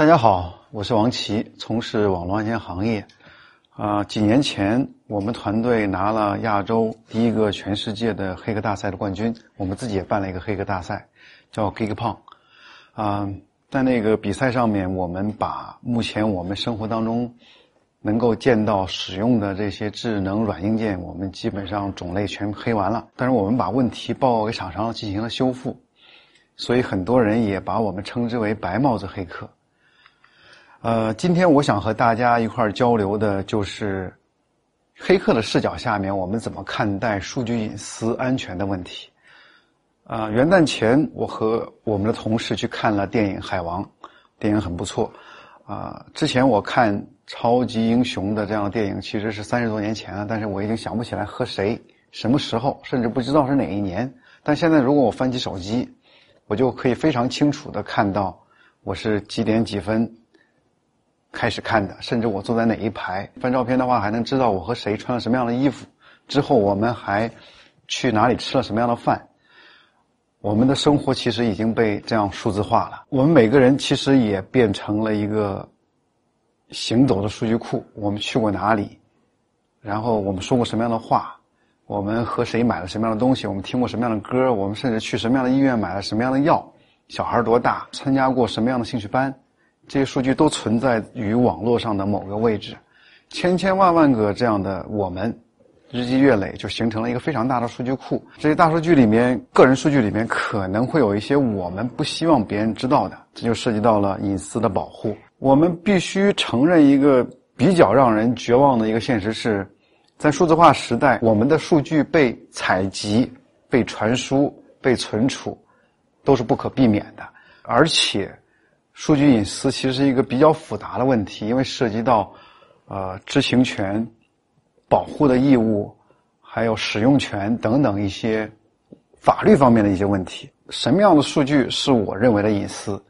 大家好，我是王琦，从事网络安全行业。啊，几年前我们团队拿了亚洲第一个全世界的黑客大赛的冠军，我们自己也办了一个黑客大赛，叫 GeekPong。啊，在那个比赛上面，我们把目前我们生活当中能够见到使用的这些智能软硬件，我们基本上种类全黑完了。但是我们把问题报告给厂商进行了修复，所以很多人也把我们称之为“白帽子黑客”。呃，今天我想和大家一块儿交流的就是黑客的视角下面，我们怎么看待数据隐私安全的问题。啊，元旦前我和我们的同事去看了电影《海王》，电影很不错。啊，之前我看超级英雄的这样的电影其实是三十多年前了，但是我已经想不起来和谁、什么时候，甚至不知道是哪一年。但现在如果我翻起手机，我就可以非常清楚的看到我是几点几分。开始看的，甚至我坐在哪一排，翻照片的话还能知道我和谁穿了什么样的衣服。之后我们还去哪里吃了什么样的饭。我们的生活其实已经被这样数字化了。我们每个人其实也变成了一个行走的数据库。我们去过哪里，然后我们说过什么样的话，我们和谁买了什么样的东西，我们听过什么样的歌，我们甚至去什么样的医院买了什么样的药，小孩多大，参加过什么样的兴趣班。这些数据都存在于网络上的某个位置，千千万万个这样的我们，日积月累就形成了一个非常大的数据库。这些大数据里面，个人数据里面可能会有一些我们不希望别人知道的，这就涉及到了隐私的保护。我们必须承认一个比较让人绝望的一个现实是，在数字化时代，我们的数据被采集、被传输、被存储，都是不可避免的，而且。数据隐私其实是一个比较复杂的问题，因为涉及到，呃，知情权、保护的义务，还有使用权等等一些法律方面的一些问题。什么样的数据是我认为的隐私？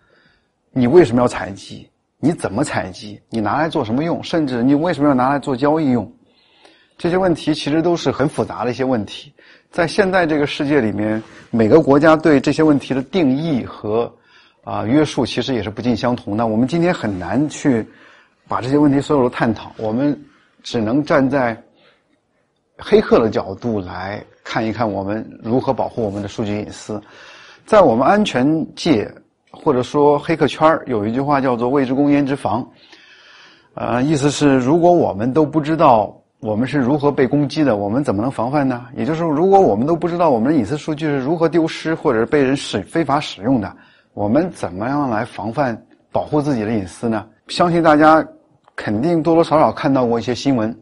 你为什么要采集？你怎么采集？你拿来做什么用？甚至你为什么要拿来做交易用？这些问题其实都是很复杂的一些问题。在现在这个世界里面，每个国家对这些问题的定义和。啊，约束其实也是不尽相同的。我们今天很难去把这些问题所有的探讨，我们只能站在黑客的角度来看一看我们如何保护我们的数据隐私。在我们安全界或者说黑客圈有一句话叫做“未知攻焉之防”，呃，意思是如果我们都不知道我们是如何被攻击的，我们怎么能防范呢？也就是说，如果我们都不知道我们的隐私数据是如何丢失或者被人使非法使用的。我们怎么样来防范、保护自己的隐私呢？相信大家肯定多多少少看到过一些新闻，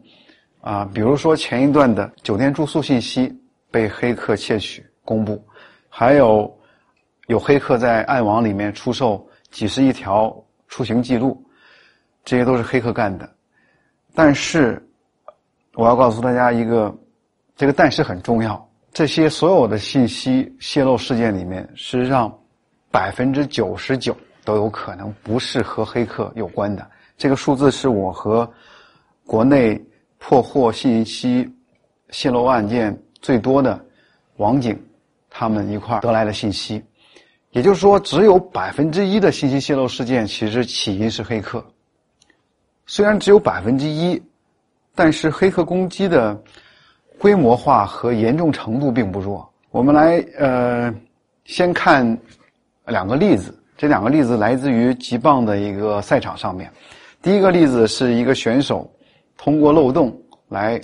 啊，比如说前一段的酒店住宿信息被黑客窃取公布，还有有黑客在暗网里面出售几十亿条出行记录，这些都是黑客干的。但是我要告诉大家一个，这个但是很重要，这些所有的信息泄露事件里面，实际上。百分之九十九都有可能不是和黑客有关的。这个数字是我和国内破获信息泄露案件最多的网警他们一块得来的信息。也就是说，只有百分之一的信息泄露事件其实起因是黑客。虽然只有百分之一，但是黑客攻击的规模化和严重程度并不弱。我们来呃，先看。两个例子，这两个例子来自于极棒的一个赛场上面。第一个例子是一个选手通过漏洞来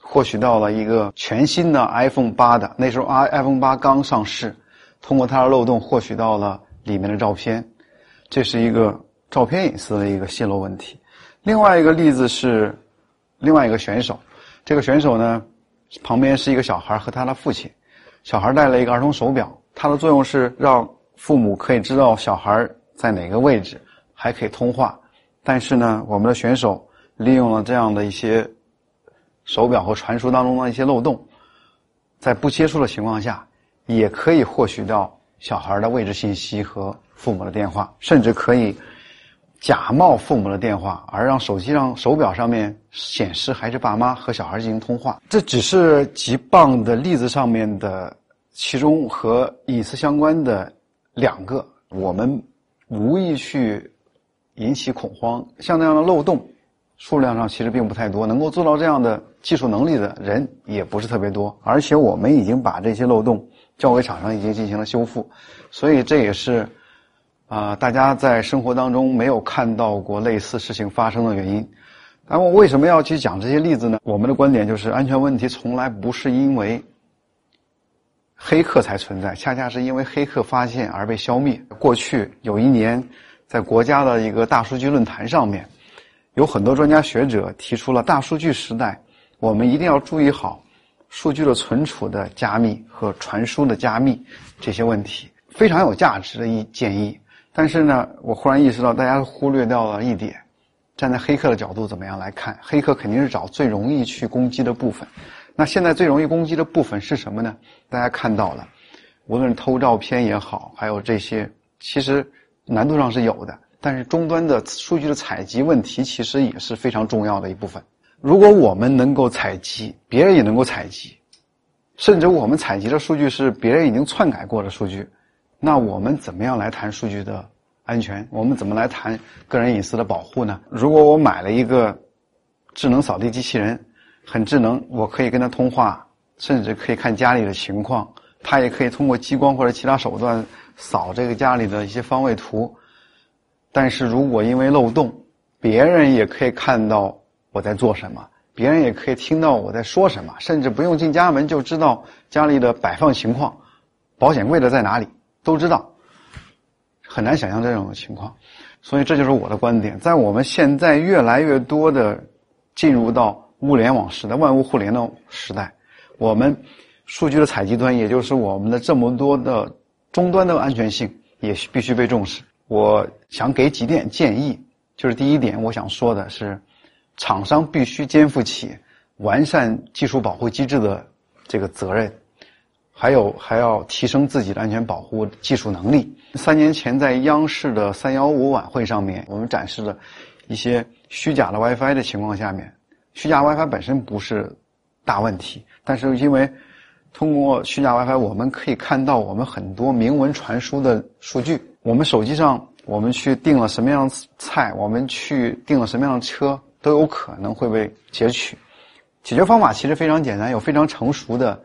获取到了一个全新的 iPhone 八的，那时候 iPhone 八刚上市，通过它的漏洞获取到了里面的照片，这是一个照片隐私的一个泄露问题。另外一个例子是另外一个选手，这个选手呢旁边是一个小孩和他的父亲，小孩戴了一个儿童手表，它的作用是让。父母可以知道小孩在哪个位置，还可以通话。但是呢，我们的选手利用了这样的一些手表和传输当中的一些漏洞，在不接触的情况下，也可以获取到小孩的位置信息和父母的电话，甚至可以假冒父母的电话，而让手机上、手表上面显示还是爸妈和小孩进行通话。这只是极棒的例子上面的其中和隐私相关的。两个，我们无意去引起恐慌。像那样的漏洞，数量上其实并不太多，能够做到这样的技术能力的人也不是特别多。而且我们已经把这些漏洞交给厂商，已经进行了修复，所以这也是啊，大家在生活当中没有看到过类似事情发生的原因。那我为什么要去讲这些例子呢？我们的观点就是，安全问题从来不是因为黑客才存在，恰恰是因为黑客发现而被消灭。过去有一年，在国家的一个大数据论坛上面，有很多专家学者提出了大数据时代，我们一定要注意好数据的存储的加密和传输的加密这些问题，非常有价值的一建议。但是呢，我忽然意识到，大家忽略掉了一点。站在黑客的角度怎么样来看？黑客肯定是找最容易去攻击的部分。那现在最容易攻击的部分是什么呢？大家看到了，无论是偷照片也好，还有这些，其实难度上是有的。但是终端的数据的采集问题，其实也是非常重要的一部分。如果我们能够采集，别人也能够采集，甚至我们采集的数据是别人已经篡改过的数据，那我们怎么样来谈数据的？安全，我们怎么来谈个人隐私的保护呢？如果我买了一个智能扫地机器人，很智能，我可以跟他通话，甚至可以看家里的情况，他也可以通过激光或者其他手段扫这个家里的一些方位图。但是如果因为漏洞，别人也可以看到我在做什么，别人也可以听到我在说什么，甚至不用进家门就知道家里的摆放情况，保险柜的在哪里都知道。很难想象这种情况，所以这就是我的观点。在我们现在越来越多的进入到物联网时代、万物互联的时代，我们数据的采集端，也就是我们的这么多的终端的安全性，也必须被重视。我想给几点建议，就是第一点，我想说的是，厂商必须肩负起完善技术保护机制的这个责任。还有还要提升自己的安全保护技术能力。三年前在央视的三幺五晚会上面，我们展示了一些虚假的 WiFi 的情况下面，虚假 WiFi 本身不是大问题，但是因为通过虚假 WiFi，我们可以看到我们很多明文传输的数据。我们手机上我们去订了什么样的菜，我们去订了什么样的车，都有可能会被截取。解决方法其实非常简单，有非常成熟的。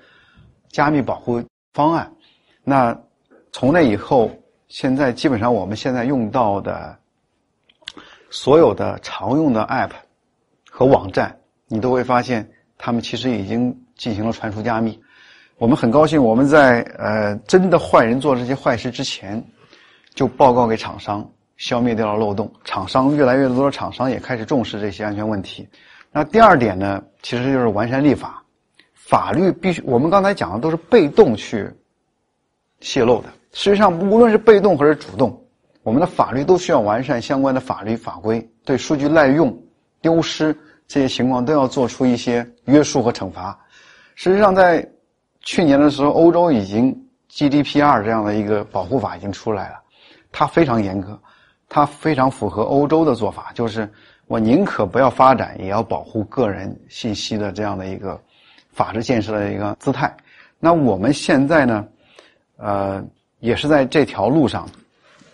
加密保护方案，那从那以后，现在基本上我们现在用到的所有的常用的 App 和网站，你都会发现，他们其实已经进行了传输加密。我们很高兴，我们在呃真的坏人做这些坏事之前，就报告给厂商，消灭掉了漏洞。厂商越来越多的厂商也开始重视这些安全问题。那第二点呢，其实就是完善立法。法律必须，我们刚才讲的都是被动去泄露的。实际上，无论是被动还是主动，我们的法律都需要完善相关的法律法规，对数据滥用、丢失这些情况都要做出一些约束和惩罚。实际上，在去年的时候，欧洲已经 GDPR 这样的一个保护法已经出来了，它非常严格，它非常符合欧洲的做法，就是我宁可不要发展，也要保护个人信息的这样的一个。法治建设的一个姿态，那我们现在呢，呃，也是在这条路上，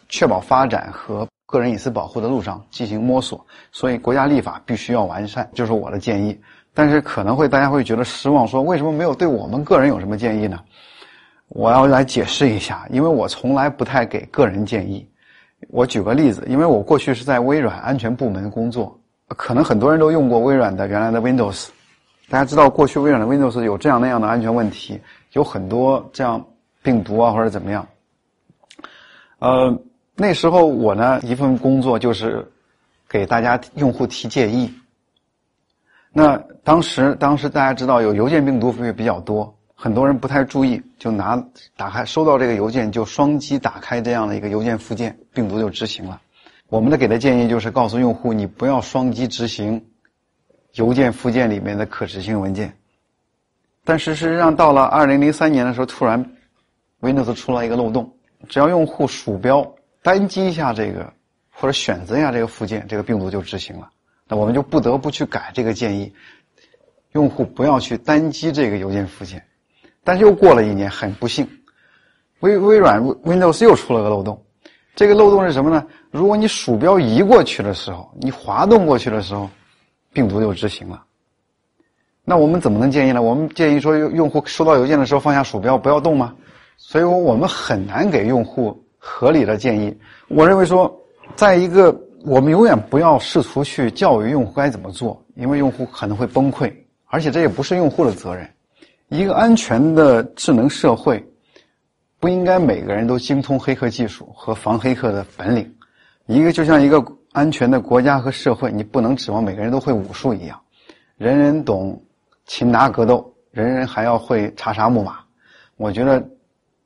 确保发展和个人隐私保护的路上进行摸索，所以国家立法必须要完善，就是我的建议。但是可能会大家会觉得失望，说为什么没有对我们个人有什么建议呢？我要来解释一下，因为我从来不太给个人建议。我举个例子，因为我过去是在微软安全部门工作，可能很多人都用过微软的原来的 Windows。大家知道，过去微软的 Windows 有这样那样的安全问题，有很多这样病毒啊或者怎么样。呃，那时候我呢一份工作就是给大家用户提建议。那当时当时大家知道有邮件病毒会比较多，很多人不太注意，就拿打开收到这个邮件就双击打开这样的一个邮件附件，病毒就执行了。我们的给的建议就是告诉用户，你不要双击执行。邮件附件里面的可执行文件，但是事实上，到了二零零三年的时候，突然，Windows 出了一个漏洞，只要用户鼠标单击一下这个，或者选择一下这个附件，这个病毒就执行了。那我们就不得不去改这个建议，用户不要去单击这个邮件附件。但是又过了一年，很不幸，微微软 Windows 又出了个漏洞，这个漏洞是什么呢？如果你鼠标移过去的时候，你滑动过去的时候，病毒就执行了。那我们怎么能建议呢？我们建议说，用户收到邮件的时候放下鼠标，不要动吗？所以我们很难给用户合理的建议。我认为说，在一个我们永远不要试图去教育用户该怎么做，因为用户可能会崩溃，而且这也不是用户的责任。一个安全的智能社会。不应该每个人都精通黑客技术和防黑客的本领。一个就像一个安全的国家和社会，你不能指望每个人都会武术一样，人人懂擒拿格斗，人人还要会查查木马。我觉得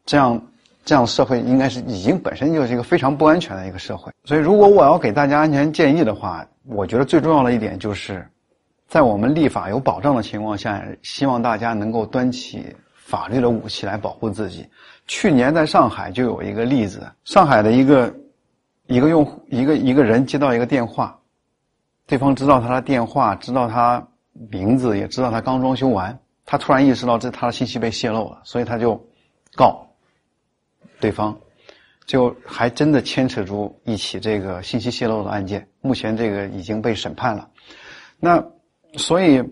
这样这样的社会应该是已经本身就是一个非常不安全的一个社会。所以，如果我要给大家安全建议的话，我觉得最重要的一点就是，在我们立法有保障的情况下，希望大家能够端起法律的武器来保护自己。去年在上海就有一个例子，上海的一个一个用户一个一个人接到一个电话，对方知道他的电话，知道他名字，也知道他刚装修完，他突然意识到这他的信息被泄露了，所以他就告对方，就还真的牵扯出一起这个信息泄露的案件，目前这个已经被审判了。那所以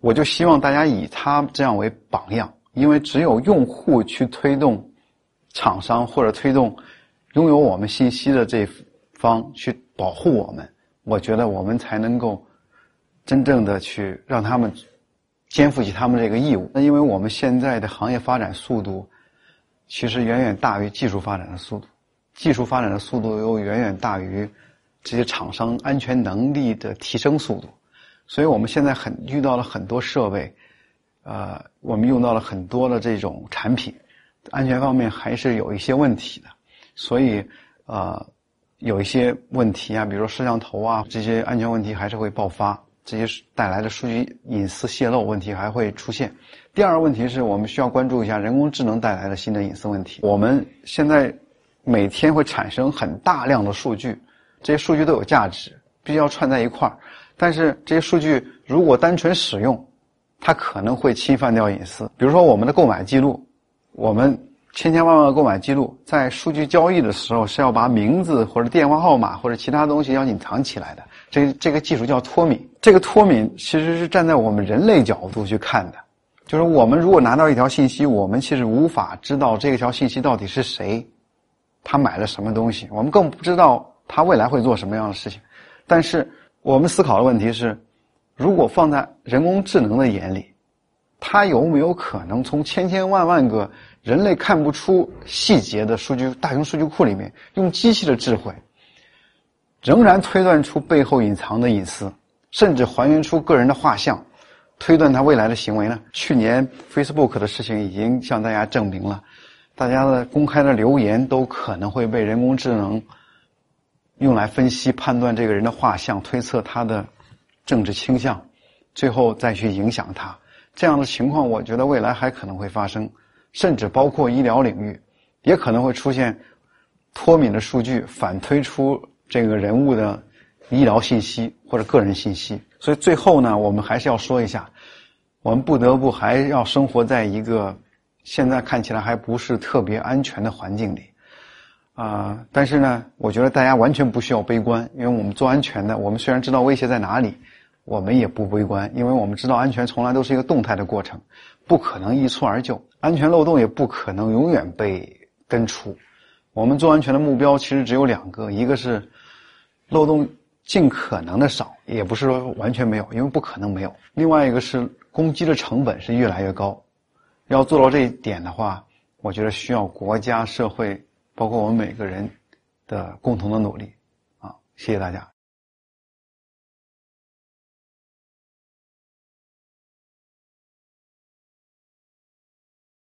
我就希望大家以他这样为榜样。因为只有用户去推动厂商或者推动拥有我们信息的这方去保护我们，我觉得我们才能够真正的去让他们肩负起他们这个义务。那因为我们现在的行业发展速度其实远远大于技术发展的速度，技术发展的速度又远远大于这些厂商安全能力的提升速度，所以我们现在很遇到了很多设备。呃，我们用到了很多的这种产品，安全方面还是有一些问题的，所以呃，有一些问题啊，比如说摄像头啊，这些安全问题还是会爆发，这些带来的数据隐私泄露问题还会出现。第二个问题是我们需要关注一下人工智能带来的新的隐私问题。我们现在每天会产生很大量的数据，这些数据都有价值，必须要串在一块儿，但是这些数据如果单纯使用，它可能会侵犯掉隐私，比如说我们的购买记录，我们千千万万个购买记录，在数据交易的时候是要把名字或者电话号码或者其他东西要隐藏起来的。这这个技术叫脱敏。这个脱敏其实是站在我们人类角度去看的，就是我们如果拿到一条信息，我们其实无法知道这条信息到底是谁，他买了什么东西，我们更不知道他未来会做什么样的事情。但是我们思考的问题是。如果放在人工智能的眼里，它有没有可能从千千万万个人类看不出细节的数据大型数据库里面，用机器的智慧，仍然推断出背后隐藏的隐私，甚至还原出个人的画像，推断他未来的行为呢？去年 Facebook 的事情已经向大家证明了，大家的公开的留言都可能会被人工智能用来分析判断这个人的画像，推测他的。政治倾向，最后再去影响他，这样的情况，我觉得未来还可能会发生，甚至包括医疗领域，也可能会出现脱敏的数据反推出这个人物的医疗信息或者个人信息。所以最后呢，我们还是要说一下，我们不得不还要生活在一个现在看起来还不是特别安全的环境里。啊，但是呢，我觉得大家完全不需要悲观，因为我们做安全的，我们虽然知道威胁在哪里。我们也不悲观，因为我们知道安全从来都是一个动态的过程，不可能一蹴而就，安全漏洞也不可能永远被根除。我们做安全的目标其实只有两个，一个是漏洞尽可能的少，也不是说完全没有，因为不可能没有。另外一个是攻击的成本是越来越高，要做到这一点的话，我觉得需要国家、社会，包括我们每个人的共同的努力。啊，谢谢大家。